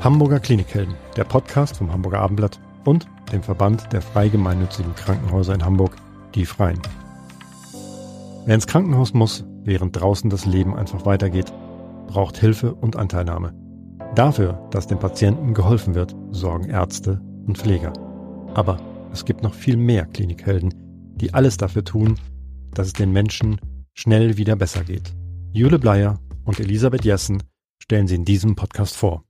Hamburger Klinikhelden, der Podcast vom Hamburger Abendblatt und dem Verband der frei gemeinnützigen Krankenhäuser in Hamburg, die Freien. Wer ins Krankenhaus muss, während draußen das Leben einfach weitergeht, braucht Hilfe und Anteilnahme. Dafür, dass dem Patienten geholfen wird, sorgen Ärzte und Pfleger. Aber es gibt noch viel mehr Klinikhelden, die alles dafür tun, dass es den Menschen schnell wieder besser geht. Jule Bleier und Elisabeth Jessen stellen sie in diesem Podcast vor.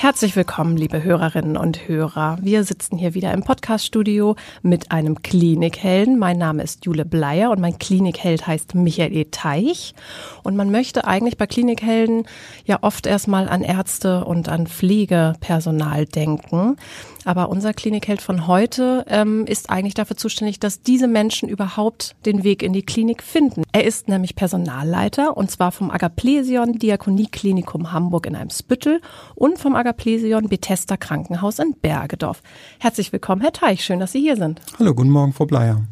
Herzlich willkommen, liebe Hörerinnen und Hörer. Wir sitzen hier wieder im Podcaststudio mit einem Klinikhelden. Mein Name ist Jule Bleier und mein Klinikheld heißt Michael E. Teich. Und man möchte eigentlich bei Klinikhelden ja oft erstmal an Ärzte und an Pflegepersonal denken. Aber unser Klinikheld von heute ähm, ist eigentlich dafür zuständig, dass diese Menschen überhaupt den Weg in die Klinik finden. Er ist nämlich Personalleiter und zwar vom Agaplesion Diakonieklinikum Hamburg in Eimsbüttel und vom Agaplesion Bethesda Krankenhaus in Bergedorf. Herzlich willkommen, Herr Teich. Schön, dass Sie hier sind. Hallo, guten Morgen, Frau Bleier.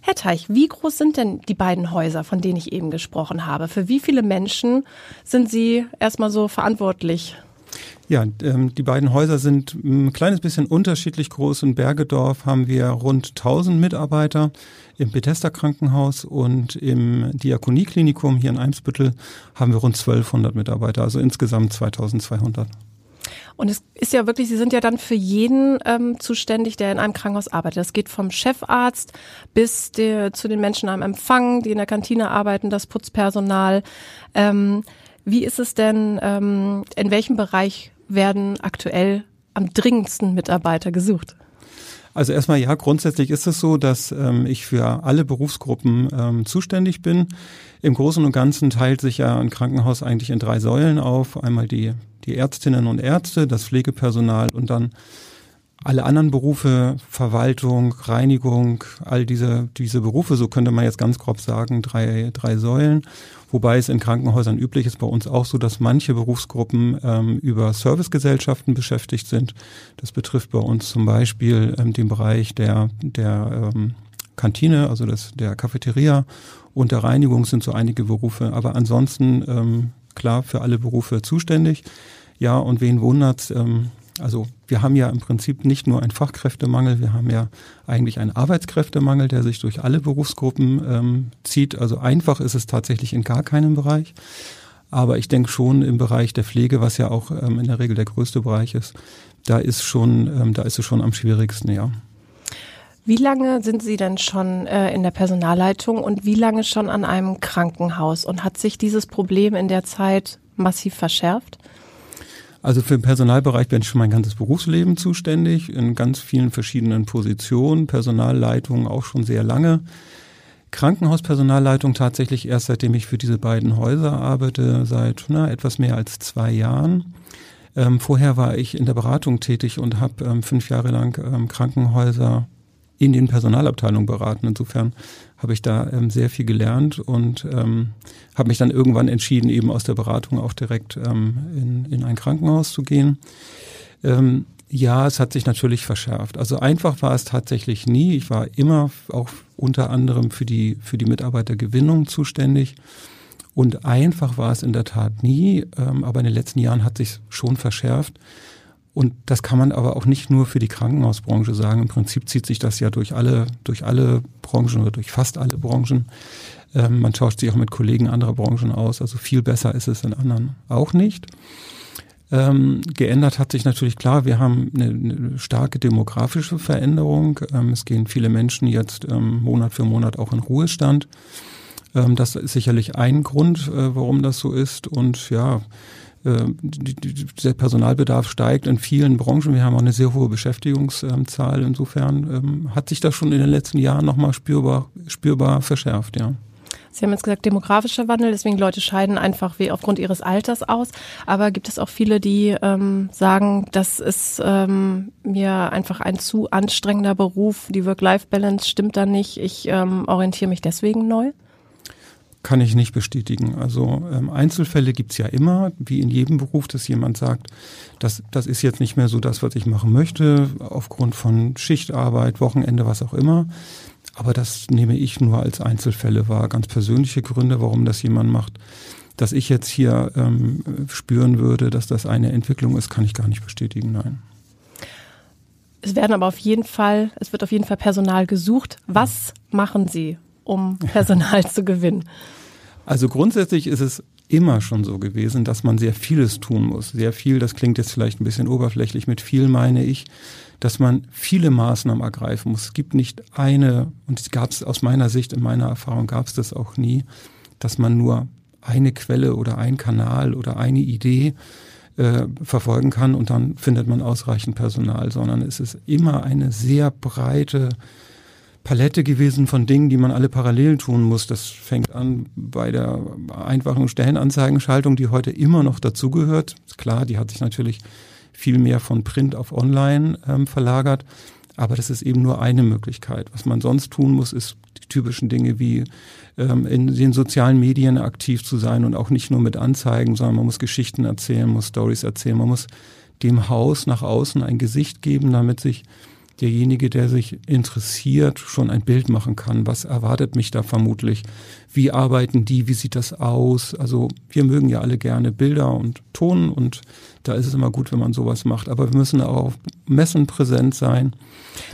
Herr Teich, wie groß sind denn die beiden Häuser, von denen ich eben gesprochen habe? Für wie viele Menschen sind Sie erstmal so verantwortlich? Ja, ähm, die beiden Häuser sind ein kleines bisschen unterschiedlich groß. In Bergedorf haben wir rund 1000 Mitarbeiter, im Bethesda Krankenhaus und im Diakonieklinikum hier in Eimsbüttel haben wir rund 1200 Mitarbeiter, also insgesamt 2200. Und es ist ja wirklich, Sie sind ja dann für jeden ähm, zuständig, der in einem Krankenhaus arbeitet. Das geht vom Chefarzt bis der, zu den Menschen am Empfang, die in der Kantine arbeiten, das Putzpersonal. Ähm, wie ist es denn, ähm, in welchem Bereich werden aktuell am dringendsten Mitarbeiter gesucht? Also erstmal ja, grundsätzlich ist es so, dass ähm, ich für alle Berufsgruppen ähm, zuständig bin. Im Großen und Ganzen teilt sich ja ein Krankenhaus eigentlich in drei Säulen auf. Einmal die, die Ärztinnen und Ärzte, das Pflegepersonal und dann alle anderen Berufe, Verwaltung, Reinigung, all diese, diese Berufe, so könnte man jetzt ganz grob sagen, drei, drei Säulen. Wobei es in Krankenhäusern üblich ist, bei uns auch so, dass manche Berufsgruppen ähm, über Servicegesellschaften beschäftigt sind. Das betrifft bei uns zum Beispiel ähm, den Bereich der, der ähm, Kantine, also das, der Cafeteria und der Reinigung sind so einige Berufe. Aber ansonsten ähm, klar für alle Berufe zuständig. Ja, und wen wundert, ähm, also wir haben ja im Prinzip nicht nur einen Fachkräftemangel, wir haben ja eigentlich einen Arbeitskräftemangel, der sich durch alle Berufsgruppen ähm, zieht. Also einfach ist es tatsächlich in gar keinem Bereich. Aber ich denke schon im Bereich der Pflege, was ja auch ähm, in der Regel der größte Bereich ist, da ist schon, ähm, da ist es schon am schwierigsten, ja. Wie lange sind Sie denn schon äh, in der Personalleitung und wie lange schon an einem Krankenhaus? Und hat sich dieses Problem in der Zeit massiv verschärft? Also für den Personalbereich bin ich schon mein ganzes Berufsleben zuständig, in ganz vielen verschiedenen Positionen, Personalleitung auch schon sehr lange. Krankenhauspersonalleitung tatsächlich erst seitdem ich für diese beiden Häuser arbeite, seit na, etwas mehr als zwei Jahren. Ähm, vorher war ich in der Beratung tätig und habe ähm, fünf Jahre lang ähm, Krankenhäuser in den Personalabteilungen beraten. Insofern habe ich da ähm, sehr viel gelernt und ähm, habe mich dann irgendwann entschieden, eben aus der Beratung auch direkt ähm, in, in ein Krankenhaus zu gehen. Ähm, ja, es hat sich natürlich verschärft. Also einfach war es tatsächlich nie. Ich war immer auch unter anderem für die, für die Mitarbeitergewinnung zuständig. Und einfach war es in der Tat nie, ähm, aber in den letzten Jahren hat sich schon verschärft. Und das kann man aber auch nicht nur für die Krankenhausbranche sagen. Im Prinzip zieht sich das ja durch alle, durch alle Branchen oder durch fast alle Branchen. Ähm, man tauscht sich auch mit Kollegen anderer Branchen aus. Also viel besser ist es in anderen auch nicht. Ähm, geändert hat sich natürlich klar, wir haben eine, eine starke demografische Veränderung. Ähm, es gehen viele Menschen jetzt ähm, Monat für Monat auch in Ruhestand. Ähm, das ist sicherlich ein Grund, äh, warum das so ist. Und ja, der Personalbedarf steigt in vielen Branchen. Wir haben auch eine sehr hohe Beschäftigungszahl. Insofern ähm, hat sich das schon in den letzten Jahren nochmal spürbar, spürbar verschärft, ja. Sie haben jetzt gesagt, demografischer Wandel, deswegen Leute scheiden einfach wie aufgrund ihres Alters aus. Aber gibt es auch viele, die ähm, sagen, das ist ähm, mir einfach ein zu anstrengender Beruf, die Work-Life-Balance stimmt da nicht, ich ähm, orientiere mich deswegen neu? Kann ich nicht bestätigen. Also ähm, Einzelfälle gibt's ja immer, wie in jedem Beruf, dass jemand sagt, das, das ist jetzt nicht mehr so das, was ich machen möchte, aufgrund von Schichtarbeit, Wochenende, was auch immer. Aber das nehme ich nur als Einzelfälle wahr. Ganz persönliche Gründe, warum das jemand macht. dass ich jetzt hier ähm, spüren würde, dass das eine Entwicklung ist, kann ich gar nicht bestätigen, nein. Es werden aber auf jeden Fall, es wird auf jeden Fall Personal gesucht. Was machen Sie, um Personal zu gewinnen? Also grundsätzlich ist es immer schon so gewesen, dass man sehr vieles tun muss. Sehr viel, das klingt jetzt vielleicht ein bisschen oberflächlich, mit viel meine ich, dass man viele Maßnahmen ergreifen muss. Es gibt nicht eine, und es gab es aus meiner Sicht, in meiner Erfahrung gab es das auch nie, dass man nur eine Quelle oder ein Kanal oder eine Idee äh, verfolgen kann und dann findet man ausreichend Personal, sondern es ist immer eine sehr breite Palette gewesen von Dingen, die man alle parallel tun muss. Das fängt an bei der einfachen Stellenanzeigenschaltung, die heute immer noch dazugehört. Klar, die hat sich natürlich viel mehr von Print auf Online ähm, verlagert. Aber das ist eben nur eine Möglichkeit. Was man sonst tun muss, ist die typischen Dinge wie ähm, in den sozialen Medien aktiv zu sein und auch nicht nur mit Anzeigen, sondern man muss Geschichten erzählen, muss Stories erzählen, man muss dem Haus nach außen ein Gesicht geben, damit sich derjenige, der sich interessiert, schon ein Bild machen kann. Was erwartet mich da vermutlich? Wie arbeiten die? Wie sieht das aus? Also wir mögen ja alle gerne Bilder und Ton und da ist es immer gut, wenn man sowas macht. Aber wir müssen auch auf Messen präsent sein.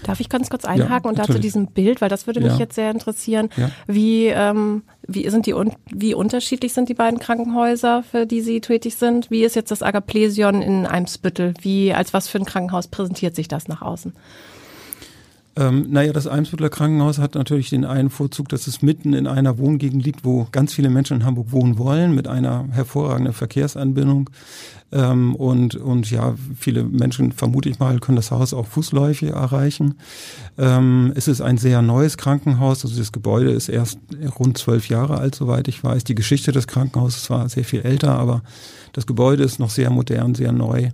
Darf ich ganz kurz einhaken ja, und dazu diesem Bild, weil das würde mich ja. jetzt sehr interessieren. Ja. Wie, ähm, wie sind die wie unterschiedlich sind die beiden Krankenhäuser, für die Sie tätig sind? Wie ist jetzt das Agaplesion in Eimsbüttel? Wie als was für ein Krankenhaus präsentiert sich das nach außen? Ähm, naja, das Eimsbütteler Krankenhaus hat natürlich den einen Vorzug, dass es mitten in einer Wohngegend liegt, wo ganz viele Menschen in Hamburg wohnen wollen, mit einer hervorragenden Verkehrsanbindung. Ähm, und, und ja, viele Menschen, vermute ich mal, können das Haus auch fußläufig erreichen. Ähm, es ist ein sehr neues Krankenhaus, also das Gebäude ist erst rund zwölf Jahre alt, soweit ich weiß. Die Geschichte des Krankenhauses war sehr viel älter, aber das Gebäude ist noch sehr modern, sehr neu.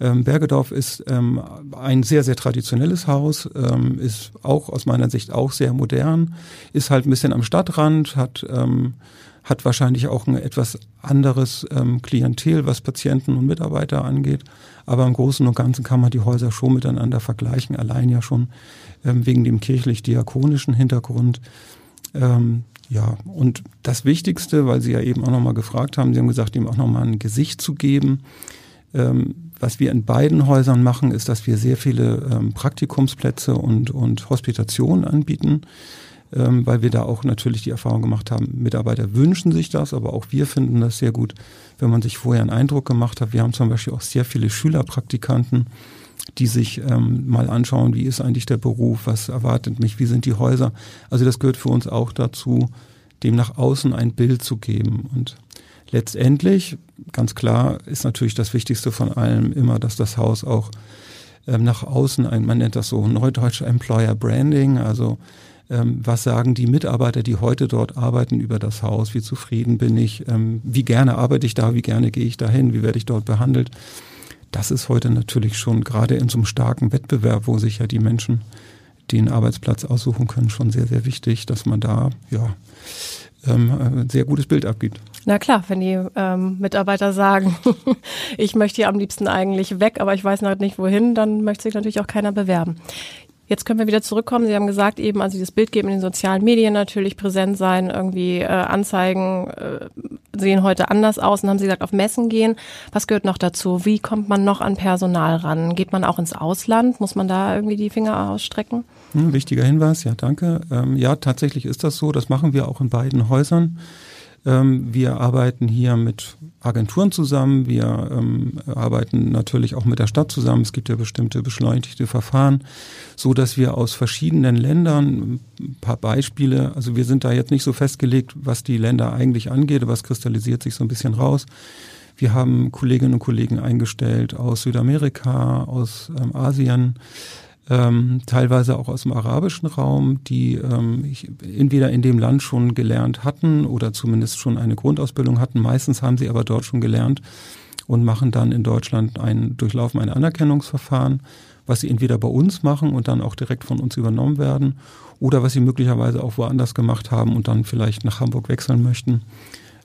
Ähm, Bergedorf ist ähm, ein sehr, sehr traditionelles Haus, ähm, ist auch aus meiner Sicht auch sehr modern, ist halt ein bisschen am Stadtrand, hat, ähm, hat wahrscheinlich auch ein etwas anderes ähm, Klientel, was Patienten und Mitarbeiter angeht. Aber im Großen und Ganzen kann man die Häuser schon miteinander vergleichen, allein ja schon ähm, wegen dem kirchlich-diakonischen Hintergrund. Ja, und das Wichtigste, weil Sie ja eben auch nochmal gefragt haben, Sie haben gesagt, ihm auch nochmal ein Gesicht zu geben. Ähm, was wir in beiden Häusern machen, ist, dass wir sehr viele ähm, Praktikumsplätze und, und Hospitationen anbieten, ähm, weil wir da auch natürlich die Erfahrung gemacht haben, Mitarbeiter wünschen sich das, aber auch wir finden das sehr gut, wenn man sich vorher einen Eindruck gemacht hat. Wir haben zum Beispiel auch sehr viele Schülerpraktikanten, die sich ähm, mal anschauen, wie ist eigentlich der Beruf, was erwartet mich, wie sind die Häuser. Also das gehört für uns auch dazu, dem nach außen ein Bild zu geben und letztendlich, ganz klar, ist natürlich das Wichtigste von allem immer, dass das Haus auch ähm, nach außen ein, man nennt das so neudeutsche Employer Branding, also ähm, was sagen die Mitarbeiter, die heute dort arbeiten über das Haus, wie zufrieden bin ich, ähm, wie gerne arbeite ich da, wie gerne gehe ich dahin, wie werde ich dort behandelt. Das ist heute natürlich schon gerade in so einem starken Wettbewerb, wo sich ja die Menschen den Arbeitsplatz aussuchen können, schon sehr, sehr wichtig, dass man da ja ähm, ein sehr gutes Bild abgibt. Na klar, wenn die ähm, Mitarbeiter sagen, ich möchte hier am liebsten eigentlich weg, aber ich weiß noch nicht wohin, dann möchte sich natürlich auch keiner bewerben. Jetzt können wir wieder zurückkommen. Sie haben gesagt eben, also dieses Bild geben in den sozialen Medien natürlich präsent sein, irgendwie äh, Anzeigen äh, sehen heute anders aus. Und haben Sie gesagt, auf Messen gehen. Was gehört noch dazu? Wie kommt man noch an Personal ran? Geht man auch ins Ausland? Muss man da irgendwie die Finger ausstrecken? Hm, wichtiger Hinweis, ja, danke. Ähm, ja, tatsächlich ist das so. Das machen wir auch in beiden Häusern. Ähm, wir arbeiten hier mit Agenturen zusammen. Wir ähm, arbeiten natürlich auch mit der Stadt zusammen. Es gibt ja bestimmte beschleunigte Verfahren, so dass wir aus verschiedenen Ländern ein paar Beispiele, also wir sind da jetzt nicht so festgelegt, was die Länder eigentlich angeht, es kristallisiert sich so ein bisschen raus. Wir haben Kolleginnen und Kollegen eingestellt aus Südamerika, aus ähm, Asien, ähm, teilweise auch aus dem arabischen Raum, die ähm, entweder in dem Land schon gelernt hatten oder zumindest schon eine Grundausbildung hatten. Meistens haben sie aber dort schon gelernt und machen dann in Deutschland ein, durchlaufen ein Anerkennungsverfahren, was sie entweder bei uns machen und dann auch direkt von uns übernommen werden oder was sie möglicherweise auch woanders gemacht haben und dann vielleicht nach Hamburg wechseln möchten.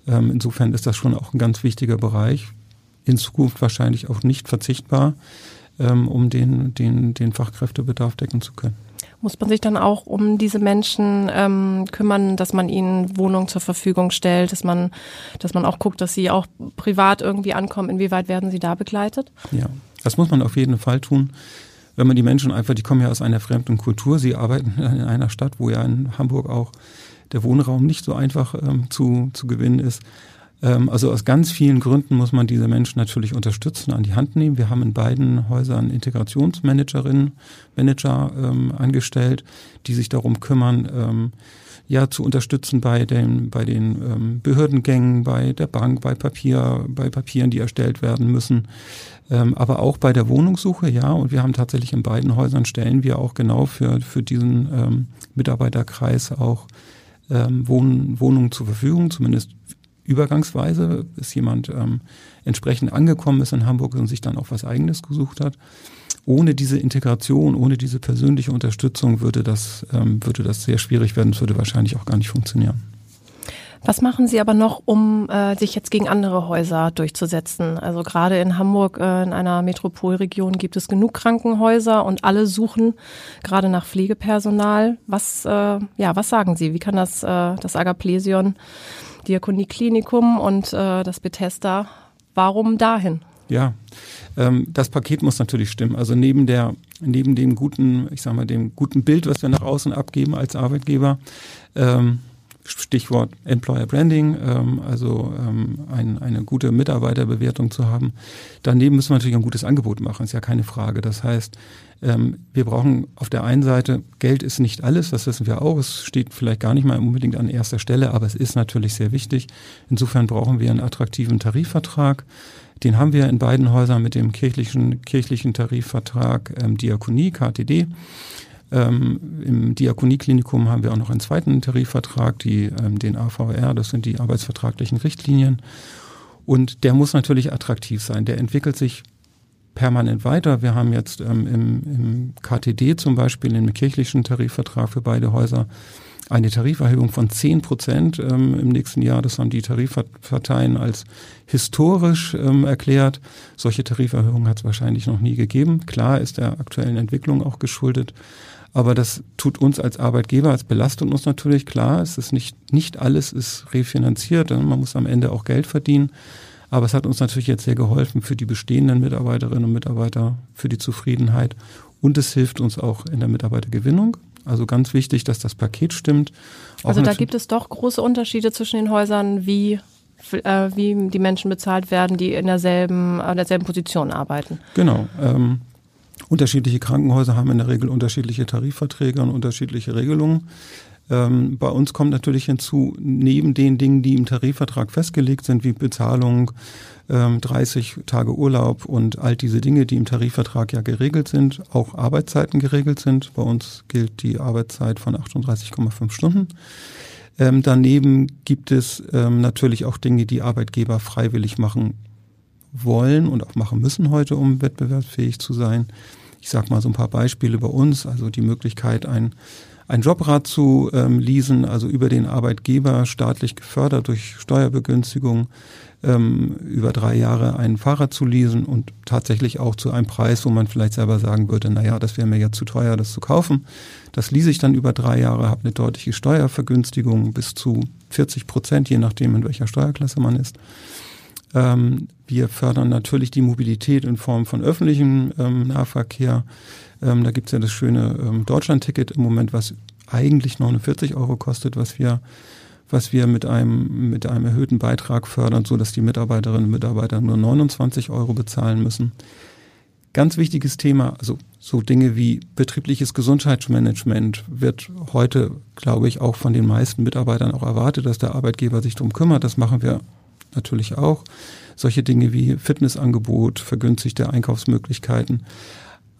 Ähm, insofern ist das schon auch ein ganz wichtiger Bereich. In Zukunft wahrscheinlich auch nicht verzichtbar ähm, um den, den, den Fachkräftebedarf decken zu können. Muss man sich dann auch um diese Menschen ähm, kümmern, dass man ihnen Wohnungen zur Verfügung stellt, dass man, dass man auch guckt, dass sie auch privat irgendwie ankommen. Inwieweit werden sie da begleitet? Ja, das muss man auf jeden Fall tun. Wenn man die Menschen einfach, die kommen ja aus einer fremden Kultur, sie arbeiten in einer Stadt, wo ja in Hamburg auch der Wohnraum nicht so einfach ähm, zu, zu gewinnen ist. Ähm, also aus ganz vielen Gründen muss man diese Menschen natürlich unterstützen, an die Hand nehmen. Wir haben in beiden Häusern Integrationsmanagerinnen, Manager ähm, angestellt, die sich darum kümmern, ähm, ja, zu unterstützen bei den, bei den ähm, Behördengängen, bei der Bank, bei Papier, bei Papieren, die erstellt werden müssen. Ähm, aber auch bei der Wohnungssuche, ja. Und wir haben tatsächlich in beiden Häusern stellen wir auch genau für, für diesen ähm, Mitarbeiterkreis auch ähm, Wohn Wohnungen zur Verfügung, zumindest übergangsweise, bis jemand ähm, entsprechend angekommen ist in Hamburg und sich dann auch was eigenes gesucht hat. Ohne diese Integration, ohne diese persönliche Unterstützung würde das, ähm, würde das sehr schwierig werden. Es würde wahrscheinlich auch gar nicht funktionieren. Was machen Sie aber noch, um äh, sich jetzt gegen andere Häuser durchzusetzen? Also gerade in Hamburg, äh, in einer Metropolregion, gibt es genug Krankenhäuser und alle suchen gerade nach Pflegepersonal. Was, äh, ja, was sagen Sie? Wie kann das, äh, das Agaplesion, Diakonie Klinikum und äh, das Bethesda, warum dahin? Ja, ähm, das Paket muss natürlich stimmen. Also neben der, neben dem guten, ich sag mal, dem guten Bild, was wir nach außen abgeben als Arbeitgeber, ähm, Stichwort Employer Branding, ähm, also ähm, ein, eine gute Mitarbeiterbewertung zu haben. Daneben müssen wir natürlich ein gutes Angebot machen, ist ja keine Frage. Das heißt, ähm, wir brauchen auf der einen Seite, Geld ist nicht alles, das wissen wir auch, es steht vielleicht gar nicht mal unbedingt an erster Stelle, aber es ist natürlich sehr wichtig. Insofern brauchen wir einen attraktiven Tarifvertrag. Den haben wir in beiden Häusern mit dem kirchlichen, kirchlichen Tarifvertrag ähm, Diakonie, KTD. Ähm, Im Diakonieklinikum haben wir auch noch einen zweiten Tarifvertrag, die, ähm, den AVR, das sind die arbeitsvertraglichen Richtlinien. Und der muss natürlich attraktiv sein. Der entwickelt sich permanent weiter. Wir haben jetzt ähm, im, im KTD zum Beispiel, im kirchlichen Tarifvertrag für beide Häuser, eine Tariferhöhung von 10 Prozent ähm, im nächsten Jahr. Das haben die Tarifparteien als historisch ähm, erklärt. Solche Tariferhöhungen hat es wahrscheinlich noch nie gegeben. Klar ist der aktuellen Entwicklung auch geschuldet. Aber das tut uns als Arbeitgeber, als belastet uns natürlich klar. Es ist nicht, nicht alles ist refinanziert. Man muss am Ende auch Geld verdienen. Aber es hat uns natürlich jetzt sehr geholfen für die bestehenden Mitarbeiterinnen und Mitarbeiter, für die Zufriedenheit. Und es hilft uns auch in der Mitarbeitergewinnung. Also ganz wichtig, dass das Paket stimmt. Auch also da gibt es doch große Unterschiede zwischen den Häusern, wie äh, wie die Menschen bezahlt werden, die in derselben, in derselben Position arbeiten. Genau. Ähm, Unterschiedliche Krankenhäuser haben in der Regel unterschiedliche Tarifverträge und unterschiedliche Regelungen. Ähm, bei uns kommt natürlich hinzu, neben den Dingen, die im Tarifvertrag festgelegt sind, wie Bezahlung, ähm, 30 Tage Urlaub und all diese Dinge, die im Tarifvertrag ja geregelt sind, auch Arbeitszeiten geregelt sind. Bei uns gilt die Arbeitszeit von 38,5 Stunden. Ähm, daneben gibt es ähm, natürlich auch Dinge, die Arbeitgeber freiwillig machen wollen und auch machen müssen heute, um wettbewerbsfähig zu sein. Ich sage mal so ein paar Beispiele bei uns, also die Möglichkeit, ein, ein Jobrad zu ähm, leasen, also über den Arbeitgeber staatlich gefördert durch Steuerbegünstigung, ähm, über drei Jahre ein Fahrrad zu leasen und tatsächlich auch zu einem Preis, wo man vielleicht selber sagen würde, naja, das wäre mir ja zu teuer, das zu kaufen. Das lease ich dann über drei Jahre, habe eine deutliche Steuervergünstigung bis zu 40 Prozent, je nachdem, in welcher Steuerklasse man ist. Ähm, wir fördern natürlich die Mobilität in Form von öffentlichem ähm, Nahverkehr. Ähm, da gibt's ja das schöne ähm, Deutschland-Ticket im Moment, was eigentlich 49 Euro kostet, was wir was wir mit einem, mit einem erhöhten Beitrag fördern, so dass die Mitarbeiterinnen und Mitarbeiter nur 29 Euro bezahlen müssen. Ganz wichtiges Thema, also so Dinge wie betriebliches Gesundheitsmanagement wird heute, glaube ich, auch von den meisten Mitarbeitern auch erwartet, dass der Arbeitgeber sich darum kümmert. Das machen wir natürlich auch. Solche Dinge wie Fitnessangebot, vergünstigte Einkaufsmöglichkeiten.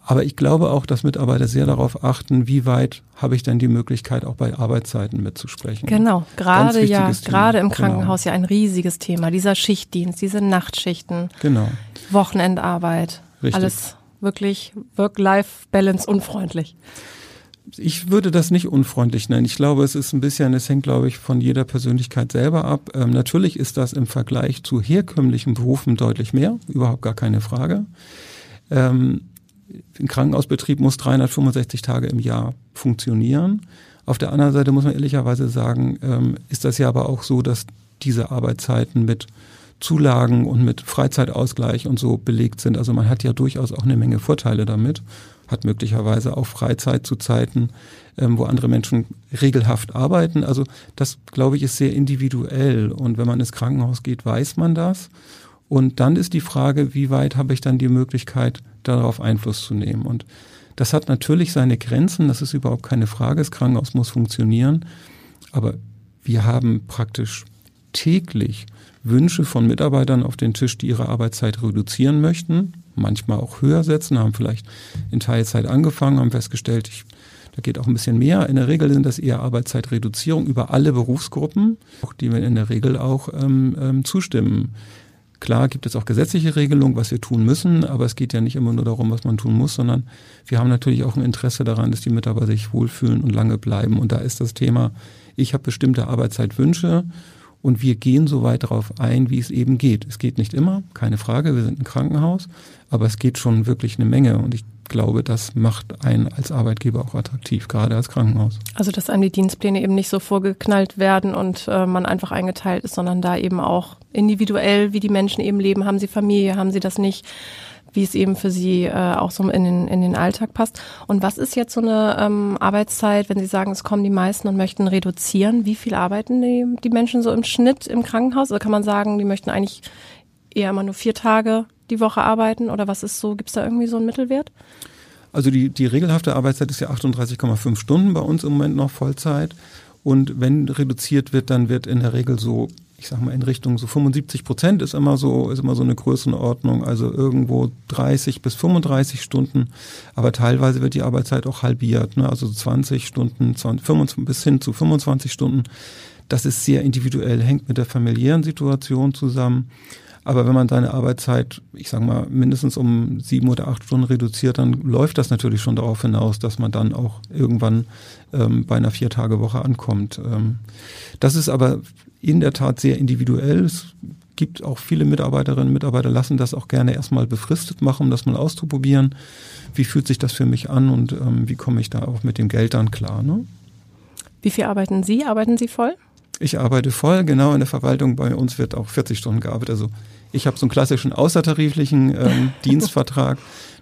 Aber ich glaube auch, dass Mitarbeiter sehr darauf achten, wie weit habe ich denn die Möglichkeit, auch bei Arbeitszeiten mitzusprechen. Genau, gerade ja, Thema. gerade im genau. Krankenhaus genau. ja ein riesiges Thema. Dieser Schichtdienst, diese Nachtschichten, genau. Wochenendarbeit, Richtig. alles wirklich Work-Life-Balance unfreundlich ich würde das nicht unfreundlich nennen. Ich glaube, es ist ein bisschen, es hängt, glaube ich, von jeder Persönlichkeit selber ab. Ähm, natürlich ist das im Vergleich zu herkömmlichen Berufen deutlich mehr, überhaupt gar keine Frage. Ähm, ein Krankenhausbetrieb muss 365 Tage im Jahr funktionieren. Auf der anderen Seite muss man ehrlicherweise sagen, ähm, ist das ja aber auch so, dass diese Arbeitszeiten mit Zulagen und mit Freizeitausgleich und so belegt sind. Also man hat ja durchaus auch eine Menge Vorteile damit, hat möglicherweise auch Freizeit zu Zeiten, ähm, wo andere Menschen regelhaft arbeiten. Also das, glaube ich, ist sehr individuell. Und wenn man ins Krankenhaus geht, weiß man das. Und dann ist die Frage, wie weit habe ich dann die Möglichkeit, darauf Einfluss zu nehmen. Und das hat natürlich seine Grenzen, das ist überhaupt keine Frage. Das Krankenhaus muss funktionieren. Aber wir haben praktisch täglich Wünsche von Mitarbeitern auf den Tisch, die ihre Arbeitszeit reduzieren möchten, manchmal auch höher setzen, haben vielleicht in Teilzeit angefangen, haben festgestellt, ich, da geht auch ein bisschen mehr. In der Regel sind das eher Arbeitszeitreduzierung über alle Berufsgruppen, die wir in der Regel auch ähm, ähm, zustimmen. Klar gibt es auch gesetzliche Regelungen, was wir tun müssen, aber es geht ja nicht immer nur darum, was man tun muss, sondern wir haben natürlich auch ein Interesse daran, dass die Mitarbeiter sich wohlfühlen und lange bleiben. Und da ist das Thema, ich habe bestimmte Arbeitszeitwünsche und wir gehen so weit darauf ein, wie es eben geht. Es geht nicht immer, keine Frage, wir sind ein Krankenhaus, aber es geht schon wirklich eine Menge und ich glaube, das macht einen als Arbeitgeber auch attraktiv, gerade als Krankenhaus. Also, dass einem die Dienstpläne eben nicht so vorgeknallt werden und äh, man einfach eingeteilt ist, sondern da eben auch individuell, wie die Menschen eben leben. Haben sie Familie, haben sie das nicht? Wie es eben für Sie äh, auch so in den, in den Alltag passt. Und was ist jetzt so eine ähm, Arbeitszeit, wenn Sie sagen, es kommen die meisten und möchten reduzieren? Wie viel arbeiten die, die Menschen so im Schnitt im Krankenhaus? Oder kann man sagen, die möchten eigentlich eher immer nur vier Tage die Woche arbeiten oder was ist so, gibt es da irgendwie so einen Mittelwert? Also die, die regelhafte Arbeitszeit ist ja 38,5 Stunden bei uns im Moment noch Vollzeit. Und wenn reduziert wird, dann wird in der Regel so, ich sag mal, in Richtung so 75 Prozent ist immer so, ist immer so eine Größenordnung, also irgendwo 30 bis 35 Stunden. Aber teilweise wird die Arbeitszeit auch halbiert, ne? also 20 Stunden, 20, 25, bis hin zu 25 Stunden. Das ist sehr individuell, hängt mit der familiären Situation zusammen. Aber wenn man seine Arbeitszeit, ich sage mal, mindestens um sieben oder acht Stunden reduziert, dann läuft das natürlich schon darauf hinaus, dass man dann auch irgendwann ähm, bei einer Vier-Tage-Woche ankommt. Ähm, das ist aber in der Tat sehr individuell. Es gibt auch viele Mitarbeiterinnen und Mitarbeiter lassen das auch gerne erstmal befristet machen, um das mal auszuprobieren. Wie fühlt sich das für mich an und ähm, wie komme ich da auch mit dem Geld dann klar? Ne? Wie viel arbeiten Sie? Arbeiten Sie voll? Ich arbeite voll, genau in der Verwaltung. Bei uns wird auch 40 Stunden gearbeitet. Also ich habe so einen klassischen außertariflichen ähm, Dienstvertrag,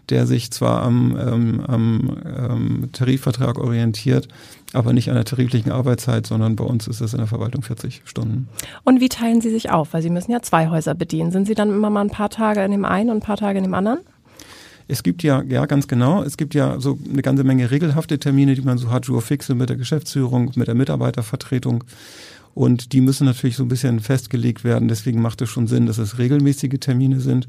der sich zwar am, ähm, am ähm, Tarifvertrag orientiert, aber nicht an der tariflichen Arbeitszeit, sondern bei uns ist es in der Verwaltung 40 Stunden. Und wie teilen Sie sich auf? Weil Sie müssen ja zwei Häuser bedienen. Sind Sie dann immer mal ein paar Tage in dem einen und ein paar Tage in dem anderen? Es gibt ja, ja, ganz genau, es gibt ja so eine ganze Menge regelhafte Termine, die man so hat, Jour fixe mit der Geschäftsführung, mit der Mitarbeitervertretung. Und die müssen natürlich so ein bisschen festgelegt werden. Deswegen macht es schon Sinn, dass es regelmäßige Termine sind.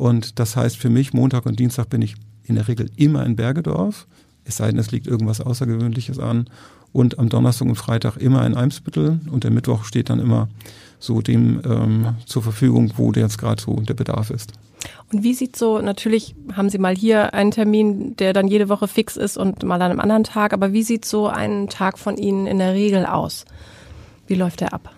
Und das heißt für mich, Montag und Dienstag bin ich in der Regel immer in Bergedorf. Es sei denn, es liegt irgendwas Außergewöhnliches an. Und am Donnerstag und Freitag immer in Eimsbüttel. Und der Mittwoch steht dann immer so dem ähm, zur Verfügung, wo der jetzt gerade so der Bedarf ist. Und wie sieht so, natürlich haben Sie mal hier einen Termin, der dann jede Woche fix ist und mal an einem anderen Tag, aber wie sieht so ein Tag von Ihnen in der Regel aus? Wie läuft der ab?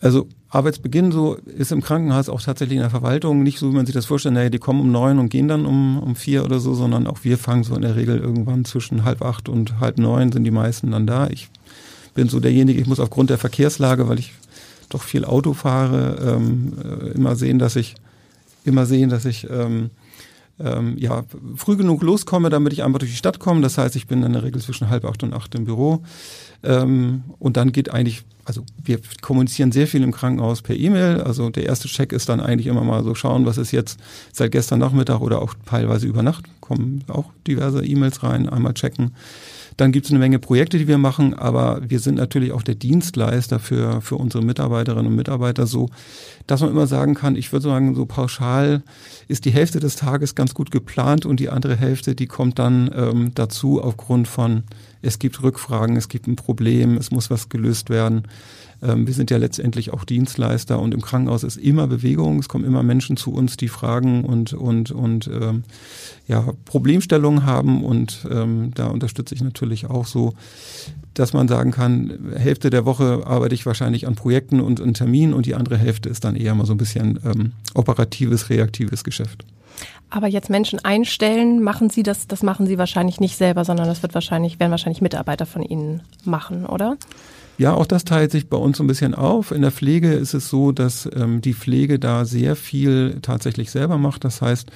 Also Arbeitsbeginn so ist im Krankenhaus auch tatsächlich in der Verwaltung nicht so, wie man sich das vorstellt, naja, die kommen um neun und gehen dann um, um vier oder so, sondern auch wir fangen so in der Regel irgendwann zwischen halb acht und halb neun sind die meisten dann da. Ich bin so derjenige, ich muss aufgrund der Verkehrslage, weil ich doch viel Auto fahre, ähm, äh, immer sehen, dass ich immer sehen, dass ich ähm, ähm, ja, früh genug loskomme, damit ich einfach durch die Stadt komme. Das heißt, ich bin in der Regel zwischen halb acht und acht im Büro. Ähm, und dann geht eigentlich, also wir kommunizieren sehr viel im Krankenhaus per E-Mail. Also der erste Check ist dann eigentlich immer mal so schauen, was ist jetzt seit gestern Nachmittag oder auch teilweise über Nacht kommen auch diverse E-Mails rein, einmal checken. Dann gibt es eine Menge Projekte, die wir machen, aber wir sind natürlich auch der Dienstleister für, für unsere Mitarbeiterinnen und Mitarbeiter so, dass man immer sagen kann, ich würde sagen, so pauschal ist die Hälfte des Tages ganz gut geplant und die andere Hälfte, die kommt dann ähm, dazu aufgrund von, es gibt Rückfragen, es gibt ein Problem, es muss was gelöst werden. Ähm, wir sind ja letztendlich auch Dienstleister und im Krankenhaus ist immer Bewegung. Es kommen immer Menschen zu uns, die Fragen und, und, und ähm, ja, Problemstellungen haben und ähm, da unterstütze ich natürlich auch so, dass man sagen kann, Hälfte der Woche arbeite ich wahrscheinlich an Projekten und an Terminen und die andere Hälfte ist dann eher mal so ein bisschen ähm, operatives, reaktives Geschäft. Aber jetzt Menschen einstellen, machen Sie das, das machen Sie wahrscheinlich nicht selber, sondern das wird wahrscheinlich, werden wahrscheinlich Mitarbeiter von Ihnen machen, oder? Ja, auch das teilt sich bei uns so ein bisschen auf. In der Pflege ist es so, dass ähm, die Pflege da sehr viel tatsächlich selber macht. Das heißt,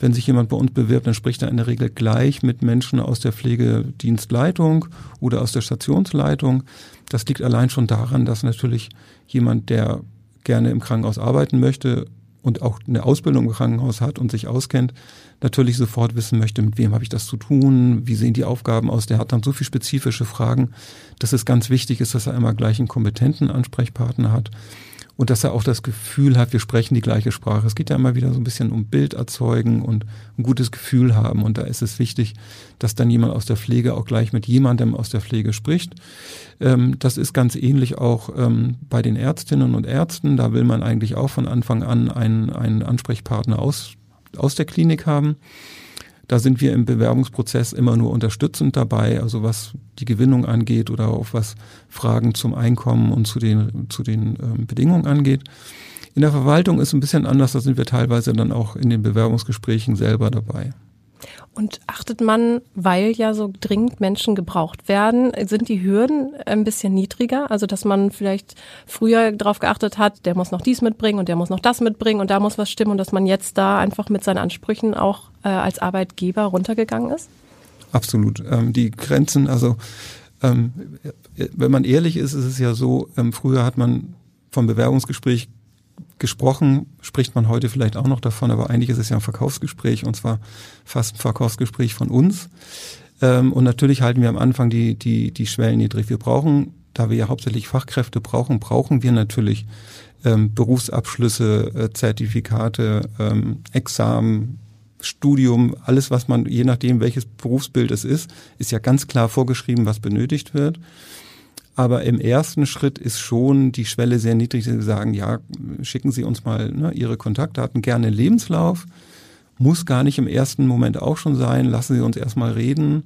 wenn sich jemand bei uns bewirbt, dann spricht er in der Regel gleich mit Menschen aus der Pflegedienstleitung oder aus der Stationsleitung. Das liegt allein schon daran, dass natürlich jemand, der gerne im Krankenhaus arbeiten möchte, und auch eine Ausbildung im Krankenhaus hat und sich auskennt, natürlich sofort wissen möchte, mit wem habe ich das zu tun, wie sehen die Aufgaben aus. Der hat dann so viele spezifische Fragen, dass es ganz wichtig ist, dass er immer gleich einen kompetenten Ansprechpartner hat und dass er auch das Gefühl hat, wir sprechen die gleiche Sprache. Es geht ja immer wieder so ein bisschen um Bild erzeugen und ein gutes Gefühl haben. Und da ist es wichtig, dass dann jemand aus der Pflege auch gleich mit jemandem aus der Pflege spricht. Ähm, das ist ganz ähnlich auch ähm, bei den Ärztinnen und Ärzten. Da will man eigentlich auch von Anfang an einen, einen Ansprechpartner aus, aus der Klinik haben. Da sind wir im Bewerbungsprozess immer nur unterstützend dabei, also was die Gewinnung angeht oder auch was Fragen zum Einkommen und zu den, zu den ähm, Bedingungen angeht. In der Verwaltung ist ein bisschen anders, da sind wir teilweise dann auch in den Bewerbungsgesprächen selber dabei. Und achtet man, weil ja so dringend Menschen gebraucht werden, sind die Hürden ein bisschen niedriger? Also, dass man vielleicht früher darauf geachtet hat, der muss noch dies mitbringen und der muss noch das mitbringen und da muss was stimmen und dass man jetzt da einfach mit seinen Ansprüchen auch äh, als Arbeitgeber runtergegangen ist? Absolut. Ähm, die Grenzen, also ähm, wenn man ehrlich ist, ist es ja so, ähm, früher hat man vom Bewerbungsgespräch gesprochen, spricht man heute vielleicht auch noch davon, aber eigentlich ist es ja ein Verkaufsgespräch und zwar fast ein Verkaufsgespräch von uns. Ähm, und natürlich halten wir am Anfang die, die, die Schwellen niedrig. Wir brauchen, da wir ja hauptsächlich Fachkräfte brauchen, brauchen wir natürlich ähm, Berufsabschlüsse, äh, Zertifikate, ähm, Examen, Studium, alles, was man, je nachdem, welches Berufsbild es ist, ist ja ganz klar vorgeschrieben, was benötigt wird. Aber im ersten Schritt ist schon die Schwelle sehr niedrig. Sie sagen, ja, schicken Sie uns mal ne, Ihre Kontaktdaten, gerne Lebenslauf. Muss gar nicht im ersten Moment auch schon sein. Lassen Sie uns erstmal reden.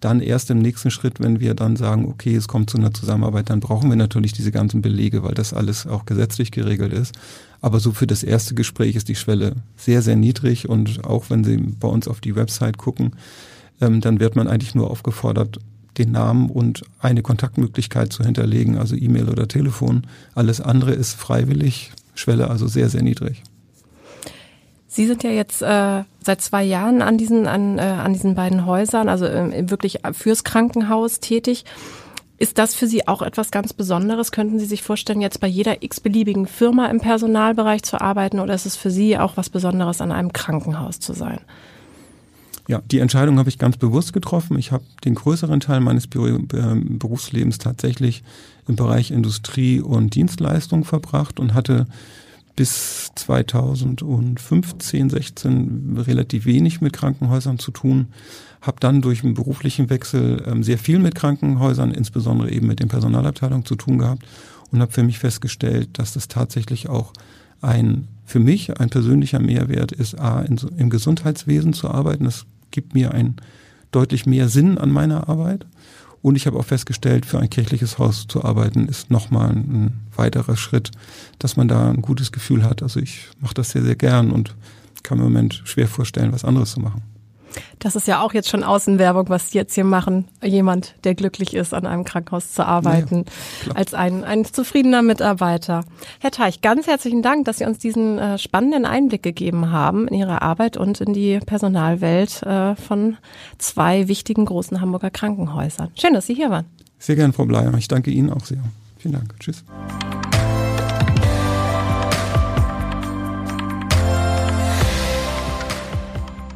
Dann erst im nächsten Schritt, wenn wir dann sagen, okay, es kommt zu einer Zusammenarbeit, dann brauchen wir natürlich diese ganzen Belege, weil das alles auch gesetzlich geregelt ist. Aber so für das erste Gespräch ist die Schwelle sehr, sehr niedrig. Und auch wenn Sie bei uns auf die Website gucken, ähm, dann wird man eigentlich nur aufgefordert, den Namen und eine Kontaktmöglichkeit zu hinterlegen, also E-Mail oder Telefon. Alles andere ist freiwillig, Schwelle also sehr, sehr niedrig. Sie sind ja jetzt äh, seit zwei Jahren an diesen, an, äh, an diesen beiden Häusern, also äh, wirklich fürs Krankenhaus tätig. Ist das für Sie auch etwas ganz Besonderes? Könnten Sie sich vorstellen, jetzt bei jeder x-beliebigen Firma im Personalbereich zu arbeiten oder ist es für Sie auch was Besonderes, an einem Krankenhaus zu sein? Ja, die Entscheidung habe ich ganz bewusst getroffen. Ich habe den größeren Teil meines Berufslebens tatsächlich im Bereich Industrie und Dienstleistung verbracht und hatte bis 2015, 16 relativ wenig mit Krankenhäusern zu tun. Habe dann durch einen beruflichen Wechsel ähm, sehr viel mit Krankenhäusern, insbesondere eben mit den Personalabteilungen zu tun gehabt und habe für mich festgestellt, dass das tatsächlich auch ein für mich ein persönlicher Mehrwert ist, A, in, im Gesundheitswesen zu arbeiten. Das gibt mir ein deutlich mehr Sinn an meiner Arbeit. Und ich habe auch festgestellt, für ein kirchliches Haus zu arbeiten, ist nochmal ein weiterer Schritt, dass man da ein gutes Gefühl hat. Also ich mache das sehr, sehr gern und kann mir im Moment schwer vorstellen, was anderes zu machen. Das ist ja auch jetzt schon Außenwerbung, was Sie jetzt hier machen. Jemand, der glücklich ist, an einem Krankenhaus zu arbeiten, ja, als ein, ein zufriedener Mitarbeiter. Herr Teich, ganz herzlichen Dank, dass Sie uns diesen äh, spannenden Einblick gegeben haben in Ihre Arbeit und in die Personalwelt äh, von zwei wichtigen großen Hamburger Krankenhäusern. Schön, dass Sie hier waren. Sehr gerne, Frau Bleier. Ich danke Ihnen auch sehr. Vielen Dank. Tschüss.